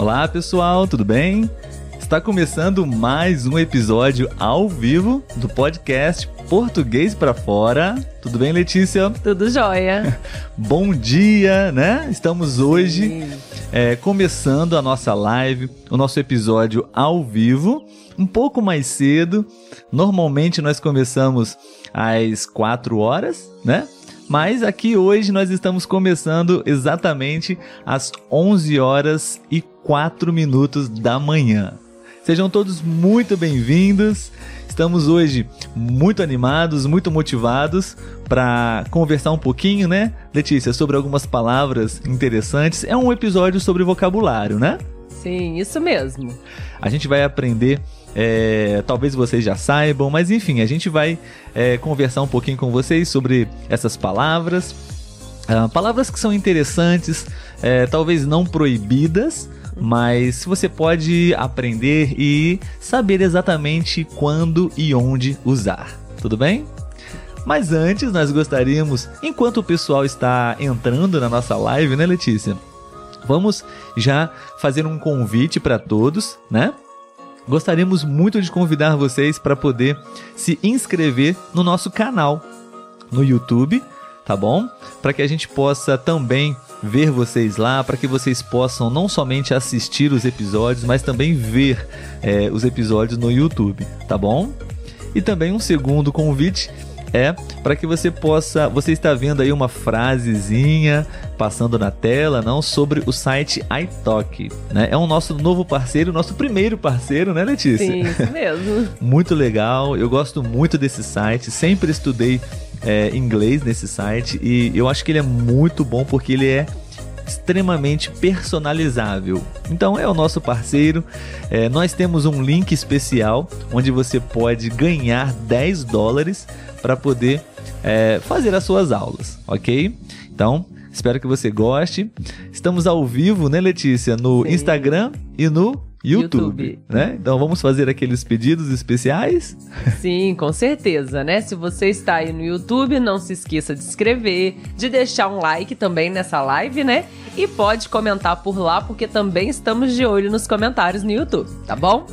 Olá pessoal, tudo bem? Está começando mais um episódio ao vivo do podcast Português para Fora. Tudo bem, Letícia? Tudo jóia. Bom dia, né? Estamos hoje é, começando a nossa live, o nosso episódio ao vivo, um pouco mais cedo. Normalmente nós começamos às 4 horas, né? Mas aqui hoje nós estamos começando exatamente às 11 horas e 4 minutos da manhã. Sejam todos muito bem-vindos. Estamos hoje muito animados, muito motivados para conversar um pouquinho, né, Letícia, sobre algumas palavras interessantes. É um episódio sobre vocabulário, né? Sim, isso mesmo. A gente vai aprender é, talvez vocês já saibam, mas enfim, a gente vai é, conversar um pouquinho com vocês sobre essas palavras. Uh, palavras que são interessantes, é, talvez não proibidas, mas você pode aprender e saber exatamente quando e onde usar. Tudo bem? Mas antes, nós gostaríamos, enquanto o pessoal está entrando na nossa live, né, Letícia? Vamos já fazer um convite para todos, né? Gostaríamos muito de convidar vocês para poder se inscrever no nosso canal no YouTube, tá bom? Para que a gente possa também ver vocês lá, para que vocês possam não somente assistir os episódios, mas também ver é, os episódios no YouTube, tá bom? E também um segundo convite é para que você possa. Você está vendo aí uma frasezinha passando na tela, não? Sobre o site iTalk. Né? É o nosso novo parceiro, nosso primeiro parceiro, né, Letícia? Sim, isso mesmo. muito legal. Eu gosto muito desse site. Sempre estudei é, inglês nesse site e eu acho que ele é muito bom porque ele é extremamente personalizável. Então é o nosso parceiro. É, nós temos um link especial onde você pode ganhar 10 dólares para poder é, fazer as suas aulas, ok? Então espero que você goste. Estamos ao vivo, né, Letícia, no Sim. Instagram e no YouTube, YouTube, né? Então vamos fazer aqueles pedidos especiais? Sim, com certeza, né? Se você está aí no YouTube, não se esqueça de inscrever, de deixar um like também nessa live, né? E pode comentar por lá, porque também estamos de olho nos comentários no YouTube, tá bom?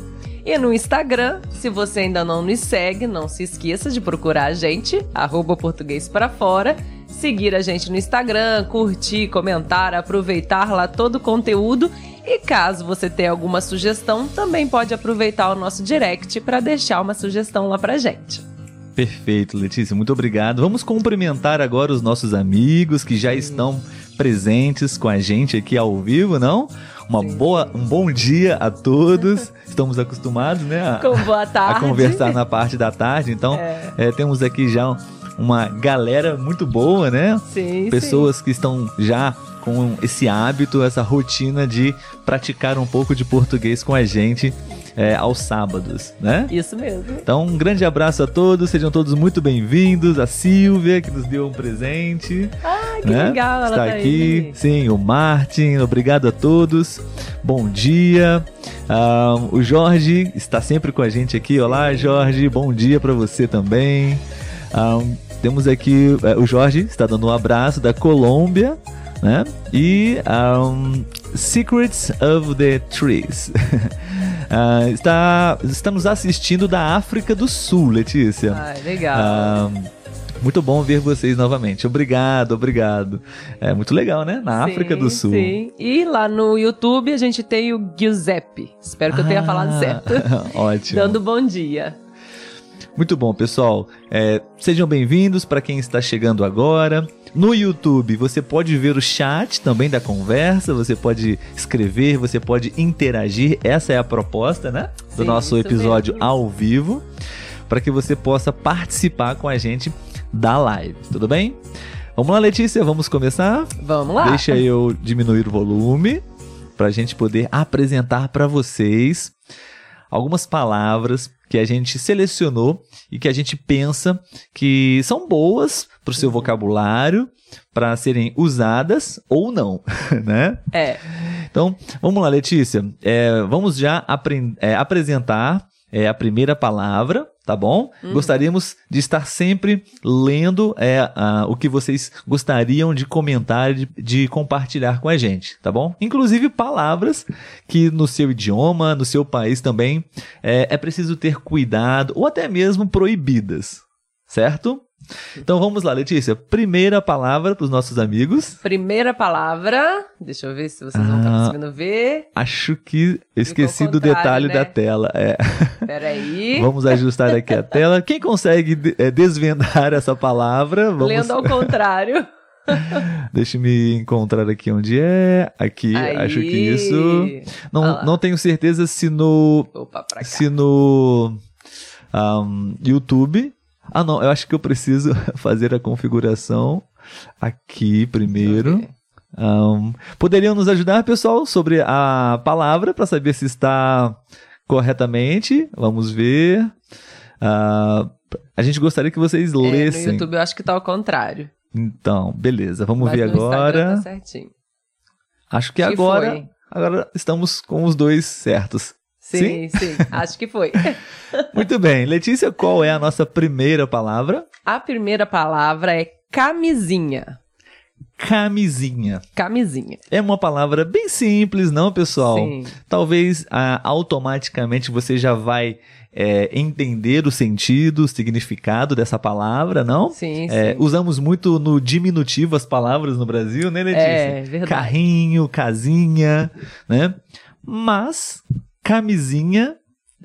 E no Instagram, se você ainda não nos segue, não se esqueça de procurar a gente, arroba português para fora, seguir a gente no Instagram, curtir, comentar, aproveitar lá todo o conteúdo e caso você tenha alguma sugestão, também pode aproveitar o nosso direct para deixar uma sugestão lá pra gente. Perfeito, Letícia, muito obrigado. Vamos cumprimentar agora os nossos amigos que já estão presentes com a gente aqui ao vivo, não? Uma boa, um bom dia a todos. Estamos acostumados, né? A, com boa tarde. A conversar na parte da tarde. Então, é. É, temos aqui já uma galera muito boa, né? Sim. Pessoas sim. que estão já com esse hábito, essa rotina de praticar um pouco de português com a gente é, aos sábados, né? Isso mesmo. Então, um grande abraço a todos, sejam todos muito bem-vindos. A Silvia, que nos deu um presente. Ah, que né? legal, ela está tá aqui. Aí. Sim, o Martin, obrigado a todos. Bom dia. Um, o Jorge está sempre com a gente aqui. Olá, Jorge, bom dia para você também. Um, temos aqui é, o Jorge está dando um abraço da Colômbia né? E um, Secrets of the Trees. uh, está, estamos assistindo da África do Sul, Letícia. Ah, legal. Muito bom ver vocês novamente. Obrigado, obrigado. É muito legal, né? Na sim, África do Sul. Sim. E lá no YouTube a gente tem o Giuseppe. Espero que ah, eu tenha falado ah, certo. Ótimo. Dando bom dia. Muito bom, pessoal. É, sejam bem-vindos para quem está chegando agora. No YouTube você pode ver o chat também da conversa, você pode escrever, você pode interagir. Essa é a proposta, né? Do Sim, nosso episódio mesmo. ao vivo, para que você possa participar com a gente da live, tudo bem? Vamos lá, Letícia, vamos começar? Vamos lá. Deixa eu diminuir o volume para a gente poder apresentar para vocês algumas palavras que a gente selecionou e que a gente pensa que são boas para o seu vocabulário, para serem usadas ou não, né? É. Então, vamos lá, Letícia. É, vamos já é, apresentar é a primeira palavra, tá bom? Uhum. Gostaríamos de estar sempre lendo é, a- o que vocês gostariam de comentar, de, de compartilhar com a gente, tá bom? Inclusive palavras que no seu idioma, no seu país também é, é preciso ter cuidado ou até mesmo proibidas, certo? Então vamos lá, Letícia. Primeira palavra para os nossos amigos. Primeira palavra. Deixa eu ver se vocês vão estar Ah. conseguindo ver. Acho que esqueci do detalhe né? da tela. É. Peraí. Vamos ajustar aqui a tela. Quem consegue eh, desvendar essa palavra? Vamos... Lendo ao contrário. Deixa eu me encontrar aqui onde é. Aqui, Aí. acho que isso. Não, não tenho certeza se no, Opa, se no ahm, YouTube. Ah, não, eu acho que eu preciso fazer a configuração aqui primeiro. Ahm, poderiam nos ajudar, pessoal, sobre a palavra para saber se está corretamente? Vamos ver. Ah, a gente gostaria que vocês É, no lessem. YouTube eu acho que tá ao contrário. Então, beleza. Vamos Mas ver no agora. Tá certinho. Acho que Que agora, foi. agora estamos com os dois certos. Sim, sim, acho que foi. Muito bem. Letícia, qual é a nossa primeira palavra? A primeira palavra é camisinha. Camisinha. Camisinha. É uma palavra bem simples, não, pessoal? Sim. Talvez ah, automaticamente você já vai é, entender o sentido, o significado dessa palavra, não? Sim, É, sim. usamos muito no diminutivo as palavras no Brasil, né, Letícia? É, verdade. Carrinho, casinha, né? Mas camisinha,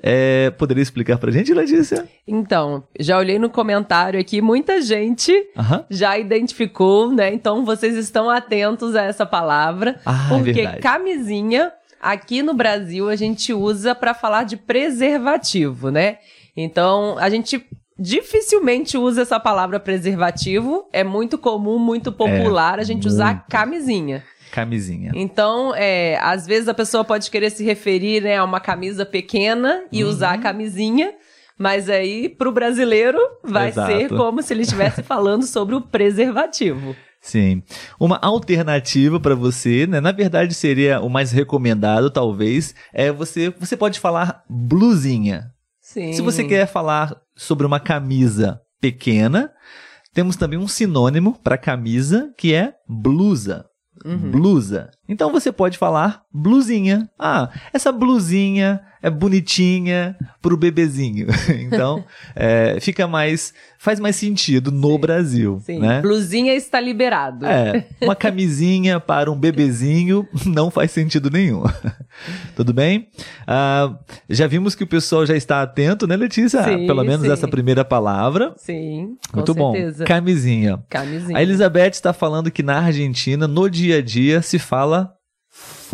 é, poderia explicar pra gente, Letícia? Então, já olhei no comentário aqui, muita gente Aham. já identificou, né? Então vocês estão atentos a essa palavra, Ah, é porque verdade. camisinha aqui no Brasil a gente usa para falar de preservativo, né? Então, a gente dificilmente usa essa palavra preservativo, é muito comum, muito popular a gente usar muito. camisinha. Camisinha. Então, é, às vezes a pessoa pode querer se referir né, a uma camisa pequena e Uhum. usar a camisinha, mas aí pro brasileiro vai Exato. ser como se ele estivesse falando sobre o preservativo. Sim. Uma alternativa para você, né? Na verdade seria o mais recomendado, talvez, é você, você pode falar blusinha. Sim. Se você quer falar sobre uma camisa pequena, temos também um sinônimo para camisa que é blusa. Uhum. Blusa. Então você pode falar blusinha. Ah, essa blusinha é bonitinha pro bebezinho. Então, é, fica mais. faz mais sentido no Brasil, Sim, né? blusinha está liberado. É, uma camisinha para um bebezinho não faz sentido nenhum. Tudo bem? Ah, já vimos que o pessoal já está atento, né, Letícia? Sim, Pelo menos sim. essa primeira palavra. Sim, com Muito certeza. bom. Camisinha. Camisinha. A Elizabeth está falando que na Argentina, no dia a dia, se fala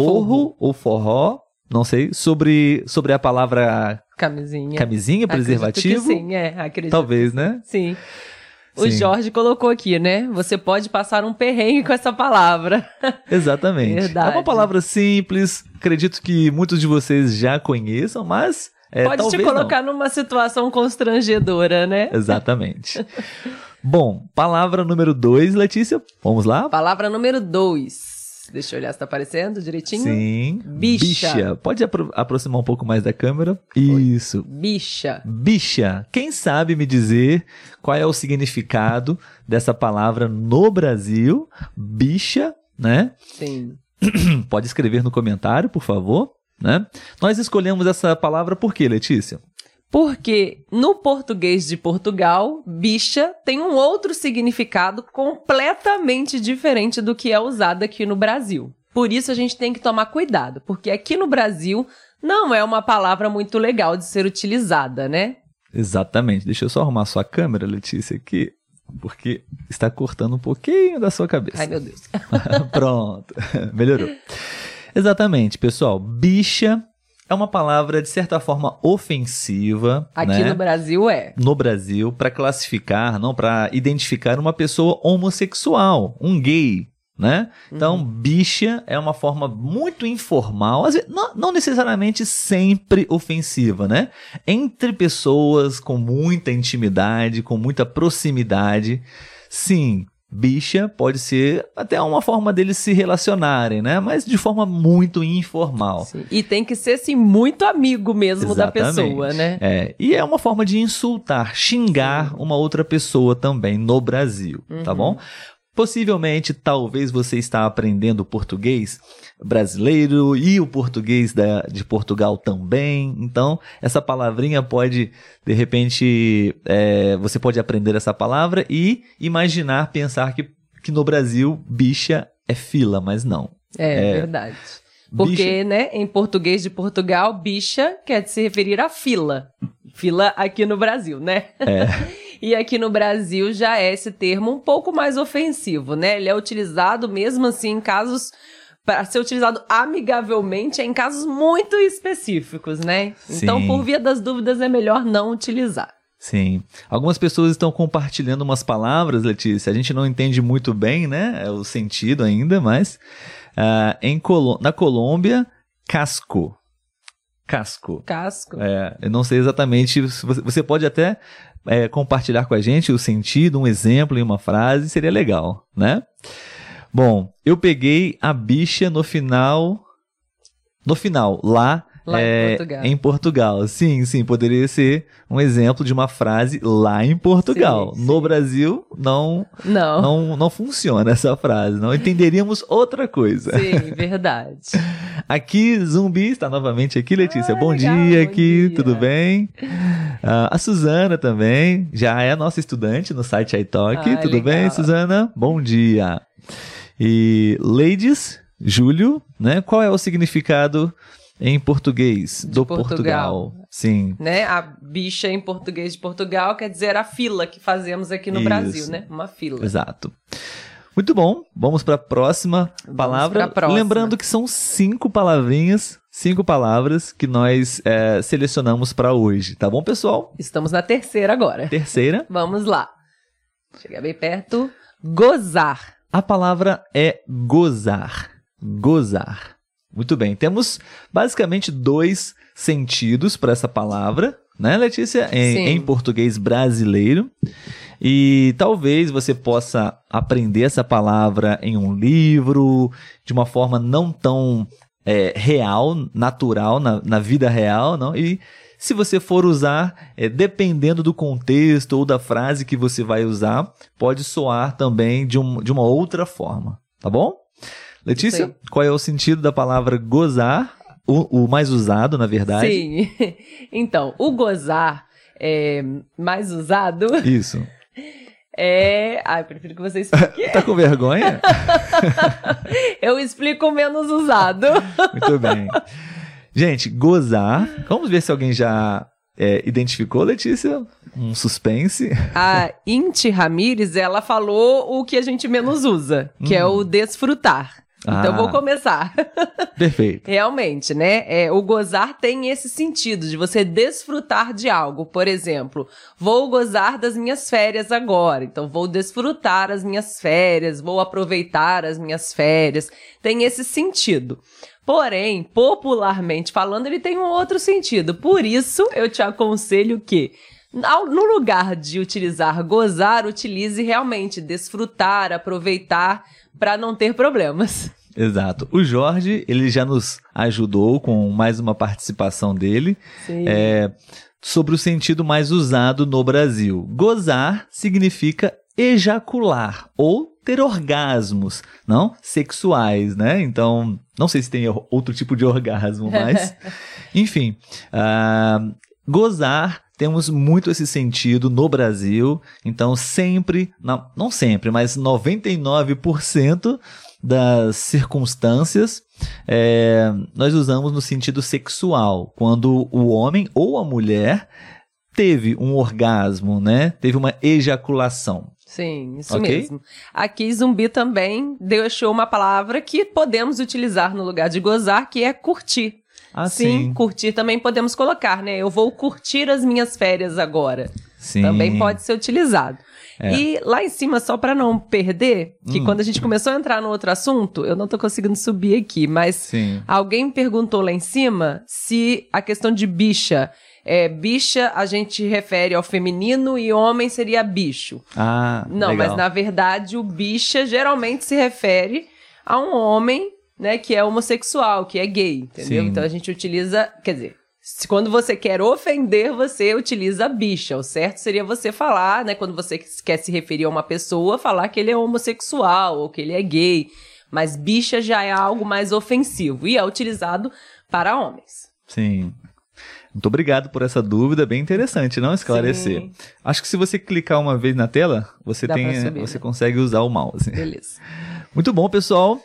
forro, Forro. ou forró, não sei, sobre, sobre a palavra Camisinha. camisinha, preservativo. sim, é, acredito. Talvez, né? Sim. O Sim. Jorge colocou aqui, né? Você pode passar um perrengue com essa palavra. Exatamente. Verdade. É uma palavra simples, acredito que muitos de vocês já conheçam, mas é, pode te colocar numa situação constrangedora, né? não. Exatamente. Bom, palavra número dois, Letícia. Vamos lá? Palavra número dois. Deixa eu olhar se tá aparecendo direitinho. Sim. Bicha. Pode apro- aproximar um pouco mais da câmera? Isso. Bicha. Bicha. Quem sabe me dizer qual é o significado dessa palavra no Brasil? Bicha, né? Sim. Pode escrever no comentário, por favor. Né? Nós escolhemos essa palavra por quê, Letícia? Porque no português de Portugal, bicha tem um outro significado completamente diferente do que é usado aqui no Brasil. Por isso a gente tem que tomar cuidado, porque aqui no Brasil não é uma palavra muito legal de ser utilizada, né? Exatamente. Deixa eu só arrumar sua câmera, Letícia, aqui, porque está cortando um pouquinho da sua cabeça. Ai, meu Deus. Pronto, melhorou. Exatamente, pessoal. Bicha é uma palavra de certa forma ofensiva, Aqui né? no Brasil é. no Brasil para classificar, não para identificar uma pessoa homossexual, um gay, né? Então, Uhum. bicha é uma forma muito informal, às vezes, não, não necessariamente sempre ofensiva, né? Entre pessoas com muita intimidade, com muita proximidade, sim, bicha pode ser até uma forma deles se relacionarem, né? Mas de forma muito informal. Sim. E tem que ser, assim, muito amigo mesmo Exatamente. da pessoa, né? É. E é uma forma de insultar, xingar Sim. uma outra pessoa também no Brasil, tá uhum. tá bom? Possivelmente, talvez você está aprendendo português brasileiro e o português da, de Portugal também. Então, essa palavrinha pode, de repente, é, você pode aprender essa palavra e imaginar, pensar que, que no Brasil bicha é fila, mas não. É, é verdade. Porque, bicha... né, em português de Portugal, bicha quer se referir a fila. Fila aqui no Brasil, né? É. E aqui no Brasil já é esse termo um pouco mais ofensivo, né? Ele é utilizado mesmo assim em casos para ser utilizado amigavelmente em casos muito específicos, né? Sim. Então, por via das dúvidas, é melhor não utilizar. Sim. Algumas pessoas estão compartilhando umas palavras, Letícia. A gente não entende muito bem, né? O sentido ainda, mas uh, em Col na Colômbia, casco. Casco. Casco. É, eu não sei exatamente. Você pode até é, compartilhar com a gente o sentido, um exemplo em uma frase, seria legal, né? Bom, eu peguei a bicha no final. No final, lá Lá é, em Portugal. Em Portugal. Sim, sim, poderia ser um exemplo de uma frase lá em Portugal. Sim, no sim. Brasil, não, não não não funciona essa frase. Não entenderíamos outra coisa. Sim, verdade. aqui, Zumbi está novamente aqui, Letícia. Ah, bom legal, dia bom aqui, dia. tudo bem? Uh, a Suzana também, já é nossa estudante no site iTalk. Ah, tudo legal. bem, Suzana? Bom dia. E Ladies, Júlio, né? Qual é o significado em português de do Portugal. Portugal. Sim. Né? A bicha em português de Portugal quer dizer a fila que fazemos aqui no Isso. Brasil, né? Uma fila. Exato. Muito bom. Vamos para a próxima palavra. Próxima. Lembrando que são cinco palavrinhas, cinco palavras que nós é, selecionamos para hoje, tá bom, pessoal? Estamos na terceira agora. Terceira. Vamos lá. Chegar bem perto. Gozar. A palavra é gozar. Gozar. Muito bem. Temos basicamente dois sentidos para essa palavra, né, Letícia? Em, em, português brasileiro. E talvez você possa aprender essa palavra em um livro, de uma forma não tão é, real, natural, na, na vida real, não? E se você for usar, é, dependendo do contexto ou da frase que você vai usar, pode soar também de, um, de uma outra forma, tá bom? Letícia, qual é o sentido da palavra gozar? O, o mais usado, na verdade. Sim. Então, o gozar é mais usado. Isso. É. Ai, prefiro que você explique. tá com vergonha? Eu explico menos usado. Muito bem. Gente, gozar. Vamos ver se alguém já é, identificou, Letícia? Um suspense. A Inti Ramires, ela falou o que a gente menos usa, que hum. é o hum. desfrutar. Então ah, vou começar. Perfeito. Realmente, né? É, o gozar tem esse sentido de você desfrutar de algo. Por exemplo, vou gozar das minhas férias agora. Então vou desfrutar as minhas férias, vou aproveitar as minhas férias. Tem esse sentido. Porém, popularmente falando, ele tem um outro sentido. Por isso, eu te aconselho que no lugar de utilizar gozar, utilize realmente desfrutar, aproveitar para não ter problemas. Exato. O Jorge, ele já nos ajudou com mais uma participação dele. É, sobre o sentido mais usado no Brasil. Gozar significa ejacular ou ter orgasmos, não sexuais, né? Então, não sei se tem outro tipo de orgasmo, mas enfim, uh, gozar temos muito esse sentido no Brasil, então sempre, não, não sempre, mas 99% das circunstâncias é, nós usamos no sentido sexual, quando o homem ou a mulher teve um orgasmo, né? Teve uma ejaculação. Sim, isso okay? mesmo. Aqui, zumbi também deixou uma palavra que podemos utilizar no lugar de gozar, que é curtir. Ah, sim, sim, curtir também podemos colocar, né? Eu vou curtir as minhas férias agora. Sim. Também pode ser utilizado. É. E lá em cima, só para não perder, que hum. quando a gente começou a entrar no outro assunto, eu não tô conseguindo subir aqui, mas Sim. alguém perguntou lá em cima se a questão de bicha é, bicha a gente refere ao feminino e homem seria bicho. Ah, Não, legal. mas na verdade o bicha geralmente se refere a um homem, né, que é homossexual, que é gay, entendeu? Sim. Então a gente utiliza, quer dizer, se- quando você quer ofender, você utiliza bicha. O certo seria você falar, né, quando você quer se referir a uma pessoa, falar que ele é homossexual ou que ele é gay. Mas bicha já é algo mais ofensivo e é utilizado para homens. Sim. Muito obrigado por essa dúvida, bem interessante, não esclarecer. Sim. Acho que se você clicar uma vez na tela, você Dá tem, subir, você né? consegue usar o mouse. Beleza. Muito bom, pessoal.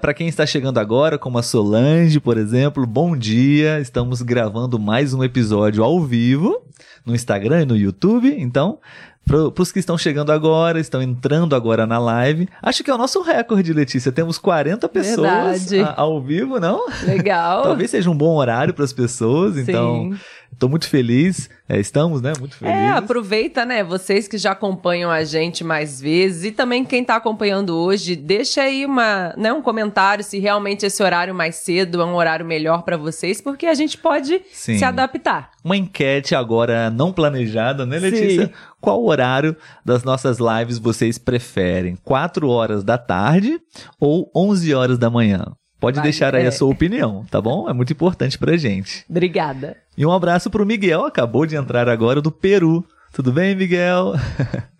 Para quem está chegando agora, como a Solange, por exemplo, bom dia. Estamos gravando mais um episódio ao vivo no Instagram e no YouTube. Então, para os que estão chegando agora, estão entrando agora na live, acho que é o nosso recorde, Letícia. Temos 40 pessoas a- ao vivo, não? Legal. Talvez seja um bom horário para as pessoas, então Sim. Estou muito feliz. É, estamos, né? Muito felizes. É, aproveita, né? Vocês que já acompanham a gente mais vezes e também quem tá acompanhando hoje, deixa aí uma, né, um comentário se realmente esse horário mais cedo é um horário melhor pra vocês, porque a gente pode Sim. se adaptar. Uma enquete agora não planejada, né, Letícia? Sim. Qual horário das nossas lives vocês preferem? 4 horas da tarde ou 11 horas da manhã? Pode Vai, deixar aí é. a sua opinião, tá bom? É muito importante pra gente. Obrigada. E um abraço pro Miguel, acabou de entrar agora do Peru. Tudo bem, Miguel?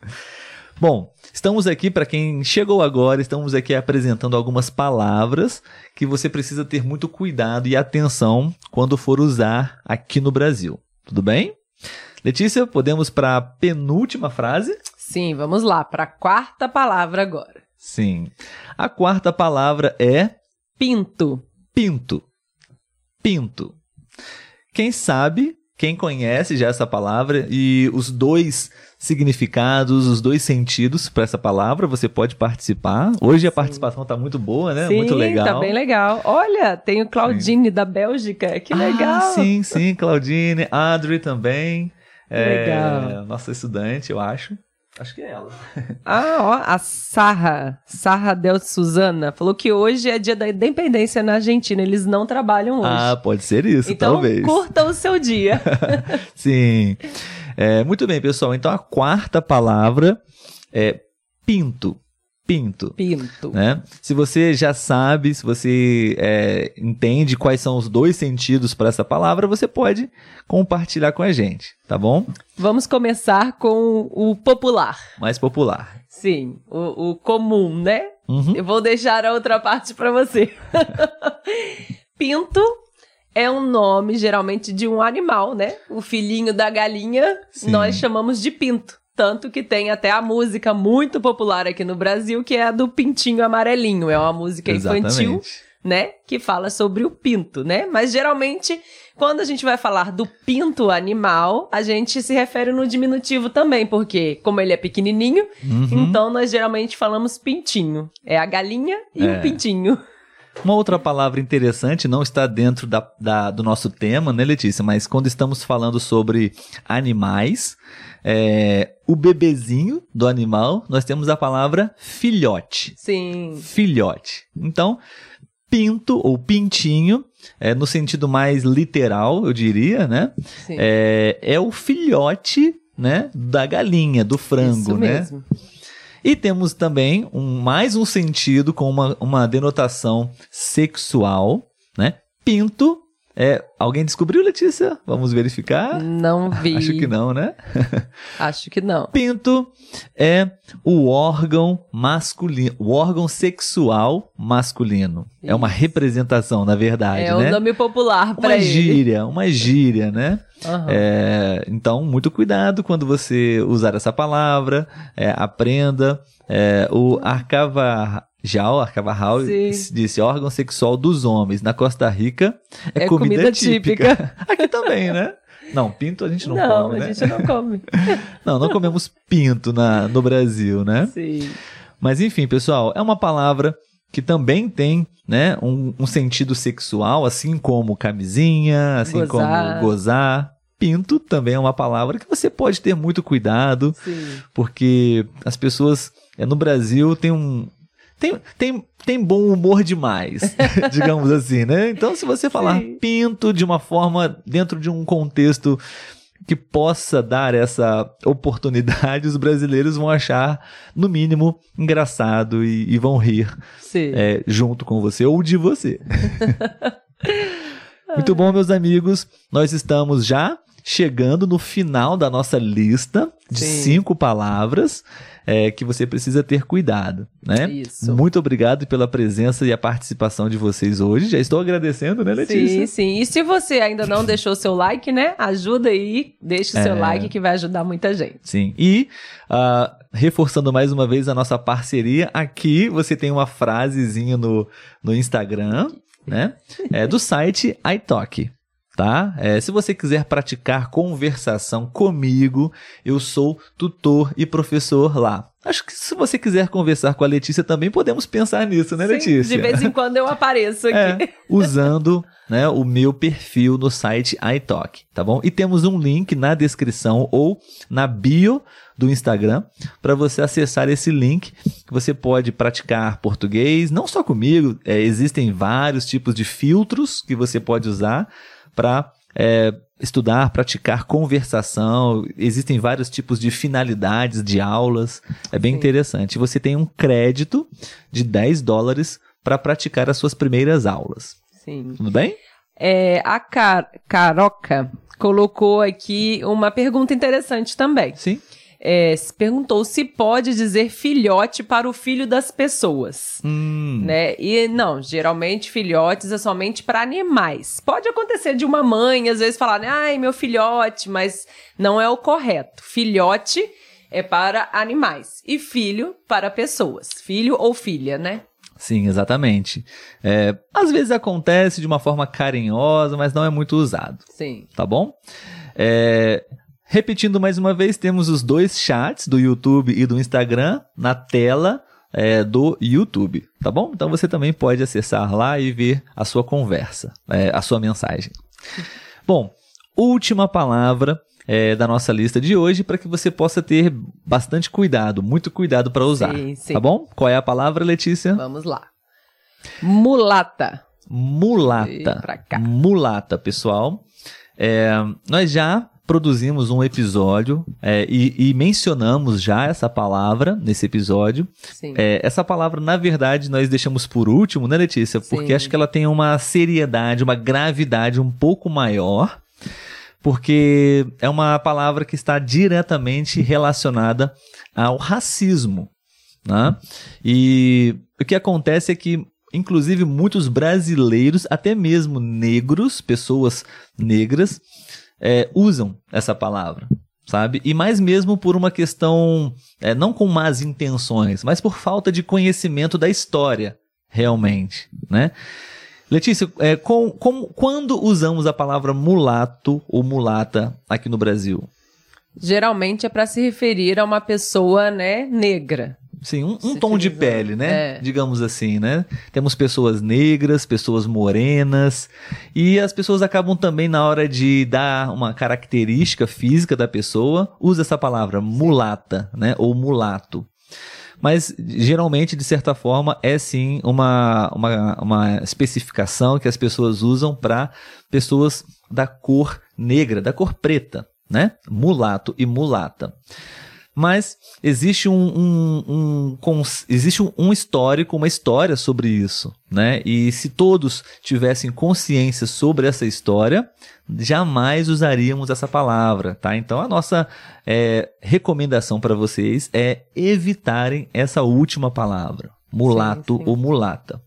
Bom, estamos aqui para quem chegou agora, estamos aqui apresentando algumas palavras que você precisa ter muito cuidado e atenção quando for usar aqui no Brasil. Tudo bem? Letícia, podemos para a penúltima frase? Sim, vamos lá para a quarta palavra agora. Sim. A quarta palavra é Pinto. pinto. Pinto. Quem sabe, quem conhece já essa palavra e os dois significados, os dois sentidos para essa palavra, você pode participar. Hoje a participação tá muito boa, né? Sim, muito legal. tá bem legal. Olha, tem o Claudine da Bélgica, que legal. Ah, sim, sim, Claudine, Adri também. É, Legal. Nossa estudante, eu acho. Acho que é ela. Ah, ó, a Sarra, Sarra Del Suzana, falou que hoje é dia da independência na Argentina, eles não trabalham hoje. Ah, pode ser isso, então, talvez. curta o seu dia. Sim. É, muito bem, pessoal. Então a quarta palavra é pinto. Pinto. Pinto. Né? Se você já sabe, se você é, entende quais são os dois sentidos para essa palavra, você pode compartilhar com a gente, tá bom? Vamos começar com o popular. Mais popular. Sim, o, o comum, né? Uhum. Eu vou deixar a outra parte pra você. Pinto é um nome geralmente de um animal, né? O filhinho da galinha Sim. nós chamamos de pinto. Tanto que tem até a música muito popular aqui no Brasil, que é a do Pintinho Amarelinho. É uma música infantil, Exatamente. né? Que fala sobre o pinto, né? Mas geralmente, quando a gente vai falar do pinto animal, a gente se refere no diminutivo também, porque como ele é pequenininho, Uhum. então nós geralmente falamos pintinho. É a galinha e É. o pintinho. Uma outra palavra interessante, não está dentro da, da- do nosso tema, né, Letícia? Mas quando estamos falando sobre animais, é, o bebezinho do animal, nós temos a palavra filhote. Sim. Filhote. Então, pinto ou pintinho, é, no sentido mais literal, eu diria, né? Sim. É, é o filhote, né, da galinha, do frango, Isso né? mesmo. E temos também um, mais um sentido com uma, uma denotação sexual, né? Pinto. É, alguém descobriu, Letícia? Vamos verificar? Não vi. Acho que não, né? Acho que não. Pinto é o órgão masculino, o órgão sexual masculino. É uma Isso. representação, na verdade, É né? um nome popular uma pra ele. gíria, uma gíria, né? Aham. É, então, muito cuidado quando você usar essa palavra, é, aprenda. É, o Arcavarjal, Arcavarral disse órgão sexual dos homens na Costa Rica é, É comida, comida típica. Aqui também, né? Não, pinto a gente não, Não, come, a né? gente não come. Não, não comemos pinto na, no Brasil, né? Sim. Mas enfim, pessoal, é uma palavra que também tem né, um, um sentido sexual, assim como camisinha, assim Gozar. como gozar. Pinto também é uma palavra que você pode ter muito cuidado, Sim. porque as pessoas é, no Brasil tem um, tem, tem, tem bom humor demais, digamos assim, né? Então, se você falar Sim. pinto de uma forma dentro de um contexto que possa dar essa oportunidade, os brasileiros vão achar, no mínimo, engraçado e, e vão rir é, junto com você ou de você. Muito bom, meus amigos. Nós estamos já chegando no final da nossa lista de Sim. cinco palavras é, que você precisa ter cuidado, né? Isso. Muito obrigado pela presença e a participação de vocês hoje. Já estou agradecendo, né, Letícia? Sim, sim. E se você ainda não deixou seu like, né? Ajuda aí, deixe o é... seu like que vai ajudar muita gente. Sim. E uh, reforçando mais uma vez a nossa parceria, aqui você tem uma frasezinha no, no Instagram, né? É do site iTalk tá? É, se você quiser praticar conversação comigo, eu sou tutor e professor lá. Acho que se você quiser conversar com a Letícia também podemos pensar nisso, né, Sim, Letícia? De vez em quando eu apareço aqui. É, usando né, o meu perfil no site iTalk, tá bom? E temos um link na descrição ou na bio do Instagram para você acessar esse link você pode praticar português, não só comigo, é, existem vários tipos de filtros que você pode usar para é, estudar, praticar conversação. Existem vários tipos de finalidades de aulas. É bem Sim. interessante. Você tem um crédito de 10 dólares para praticar as suas primeiras aulas. Sim. Tudo bem? É, a Car Caroca colocou aqui uma pergunta interessante também. Sim é, se perguntou se pode dizer filhote para o filho das pessoas. Hum. Né? E não, geralmente filhotes é somente para animais. Pode acontecer de uma mãe, às vezes, falar, ai, meu filhote, mas não é o correto. Filhote é para animais e filho para pessoas. Filho ou filha, né? Sim, exatamente. É, às vezes acontece de uma forma carinhosa, mas não é muito usado. Sim. Tá bom? É, Repetindo mais uma vez, temos os dois chats do YouTube e do Instagram na tela é, do YouTube, tá bom? Então você também pode acessar lá e ver a sua conversa, é, a sua mensagem. Bom, última palavra é, da nossa lista de hoje para que você possa ter bastante cuidado, muito cuidado para usar, sim, sim. tá bom? Qual é a palavra, Letícia? Vamos lá. Mulata. Mulata. Mulata, pessoal. É, nós já produzimos um episódio é, e, e, mencionamos já essa palavra nesse episódio. É, essa palavra, na verdade, nós deixamos por último, né, Letícia? Porque Sim. acho que ela tem uma seriedade, uma gravidade um pouco maior, porque é uma palavra que está diretamente relacionada ao racismo. Né? E o que acontece é que inclusive muitos brasileiros, até mesmo negros, pessoas negras, é, usam essa palavra, sabe? E mais mesmo por uma questão, é, não com más intenções, mas por falta de conhecimento da história, realmente, né? Letícia, é, com, com, quando usamos a palavra mulato ou mulata aqui no Brasil? Geralmente é para se referir a uma pessoa, né, negra. Sim, um, um tom de pele, né? É. Digamos assim, né? Temos pessoas negras, pessoas morenas, e as pessoas acabam também, na hora de dar uma característica física da pessoa, usa essa palavra mulata, né? Ou mulato. Mas geralmente, de certa forma, é sim uma, uma, uma especificação que as pessoas usam para pessoas da cor negra, da cor preta, né? Mulato e mulata mas existe um, um, um, existe um histórico, uma história sobre isso, né? E se todos tivessem consciência sobre essa história, jamais usaríamos essa palavra, tá? Então a nossa é, recomendação para vocês é evitarem essa última palavra, mulato sim, sim. ou mulata.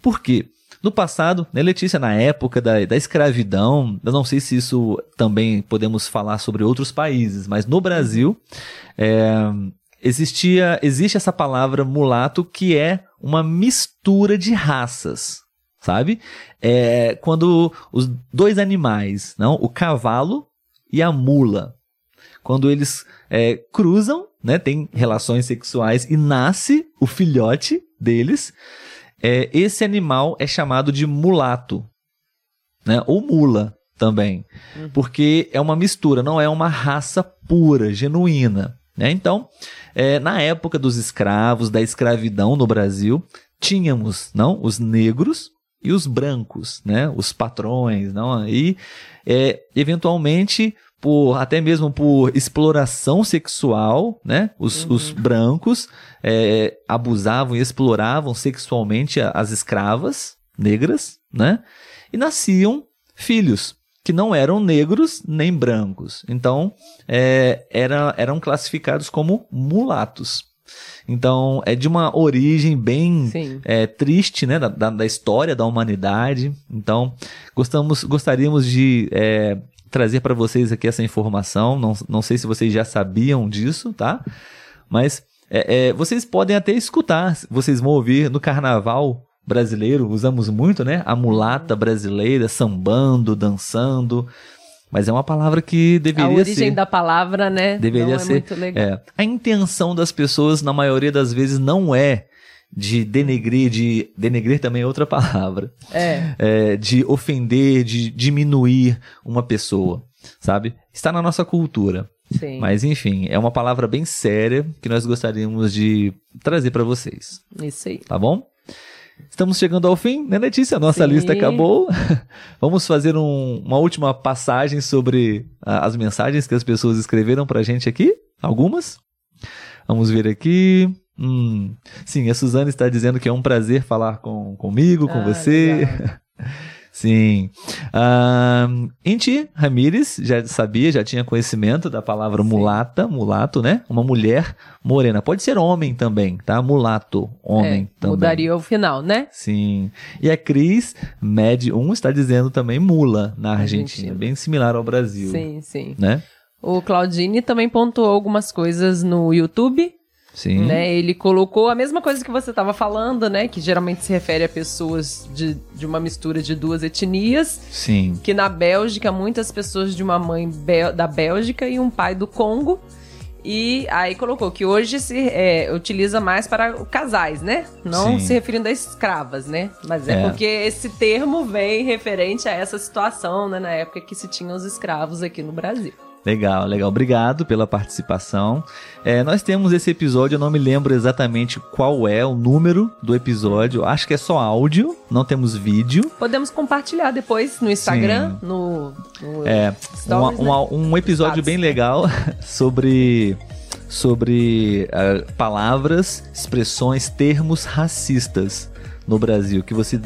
Por quê? No passado, né, Letícia, na época da, da escravidão, eu não sei se isso também podemos falar sobre outros países, mas no Brasil é, existia, existe essa palavra mulato que é uma mistura de raças, sabe? É quando os dois animais, não, o cavalo e a mula, quando eles é, cruzam, né, tem relações sexuais e nasce o filhote deles, é, esse animal é chamado de mulato, né? Ou mula também, uhum. porque é uma mistura, não é uma raça pura, genuína. Né? Então, é, na época dos escravos, da escravidão no Brasil, tínhamos não os negros e os brancos, né? Os patrões, não? E é, eventualmente por até mesmo por exploração sexual, né? Os, uhum. os brancos é, abusavam e exploravam sexualmente as escravas negras, né? E nasciam filhos que não eram negros nem brancos. Então, é, era, eram classificados como mulatos. Então, é de uma origem bem é, triste, né, da, da, história da humanidade. Então, gostamos, gostaríamos de é, trazer para vocês aqui essa informação. Não, não sei se vocês já sabiam disso, tá? Mas é, é vocês podem até escutar, vocês vão ouvir no carnaval brasileiro, usamos muito, né? A mulata brasileira sambando, dançando. Mas é uma palavra que deveria ser. A origem ser, da palavra, né? Deveria não ser. É legal. É, a intenção das pessoas, na maioria das vezes, não é de denegrir, de denegrir também é outra palavra. É. é. De ofender, de diminuir uma pessoa, sabe? Está na nossa cultura. Sim. Mas enfim, é uma palavra bem séria que nós gostaríamos de trazer para vocês. Isso aí. Tá bom? Estamos chegando ao fim, né, Letícia? Nossa Sim. lista acabou. Vamos fazer um, uma última passagem sobre a, as mensagens que as pessoas escreveram pra gente aqui. Algumas. Vamos ver aqui. Hum, sim, a Suzana está dizendo que é um prazer falar com, comigo, com ah, você. Sim. Uh, Inti Ramires já sabia, já tinha conhecimento da palavra Sim. mulata, mulato, né? Uma mulher morena. Pode ser homem também, tá? Mulato, homem é, também. Mudaria o final, né? Sim. E a Cris Med 1 está dizendo também mula na Argentina, Argentina. bem similar ao Brasil. Sim, sim. Né? O Claudine também pontuou algumas coisas no YouTube Sim. Né? Ele colocou a mesma coisa que você estava falando, né? Que geralmente se refere a pessoas de, de uma mistura de duas etnias. Sim. Que na Bélgica, muitas pessoas de uma mãe da Bélgica e um pai do Congo. E aí colocou que hoje se é, utiliza mais para casais, né? Não Sim. se referindo a escravas, né? Mas é, é, porque esse termo vem referente a essa situação, né? Na época que se tinha os escravos aqui no Brasil. Legal, legal. Obrigado pela participação. É, nós temos esse episódio, eu não me lembro exatamente qual é o número do episódio. Acho que é só áudio, não temos vídeo. Podemos compartilhar depois no Instagram, no, no, É, stories, uma, né? um episódio bem legal sobre sobre uh, palavras, expressões, termos racistas no Brasil que você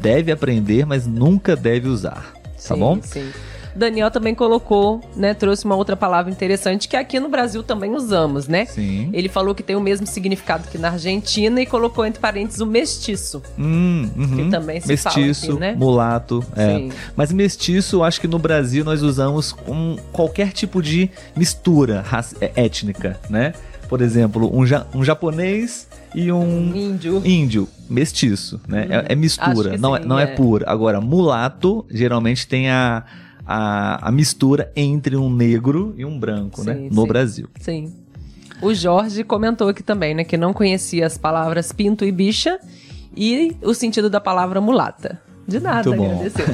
deve aprender, mas nunca deve usar. Tá sim, tá bom? Sim. Daniel também colocou, né, trouxe uma outra palavra interessante que aqui no Brasil também usamos, né? Sim. Ele falou que tem o mesmo significado que na Argentina e colocou entre parênteses o mestiço. Hum, uhum. Que também se mestiço, fala aqui, né? mulato, é. Sim. Mas mestiço, acho que no Brasil nós usamos com qualquer tipo de mistura é, étnica, né? Por exemplo, um, ja um japonês e um índio, índio mestiço, né? Hum, é, é, mistura, não, é, sim, é, não é puro. Agora, mulato geralmente tem a a, a mistura entre um negro e um branco, né, sim, né? No sim. Brasil. Sim. O Jorge comentou aqui também, né, que não conhecia as palavras pinto e bicha e o sentido da palavra mulata. De nada, agradeceu.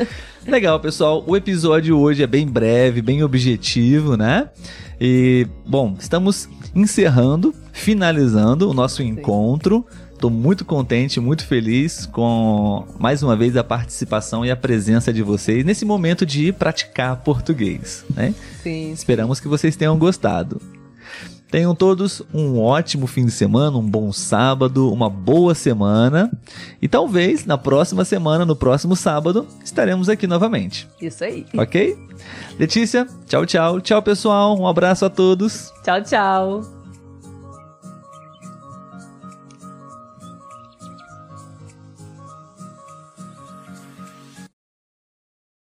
Legal, pessoal. O episódio hoje é bem breve, bem objetivo, né? E, bom, estamos encerrando, finalizando o nosso Sim. encontro. Estou muito contente, muito feliz com mais uma vez a participação e a presença de vocês nesse momento de praticar português, né? Sim. Esperamos que vocês tenham gostado. Tenham todos um ótimo fim de semana, um bom sábado, uma boa semana. E talvez na próxima semana, no próximo sábado, estaremos aqui novamente. Isso aí. Ok? Letícia, tchau, tchau. Tchau, pessoal. Um abraço a todos. Tchau, tchau.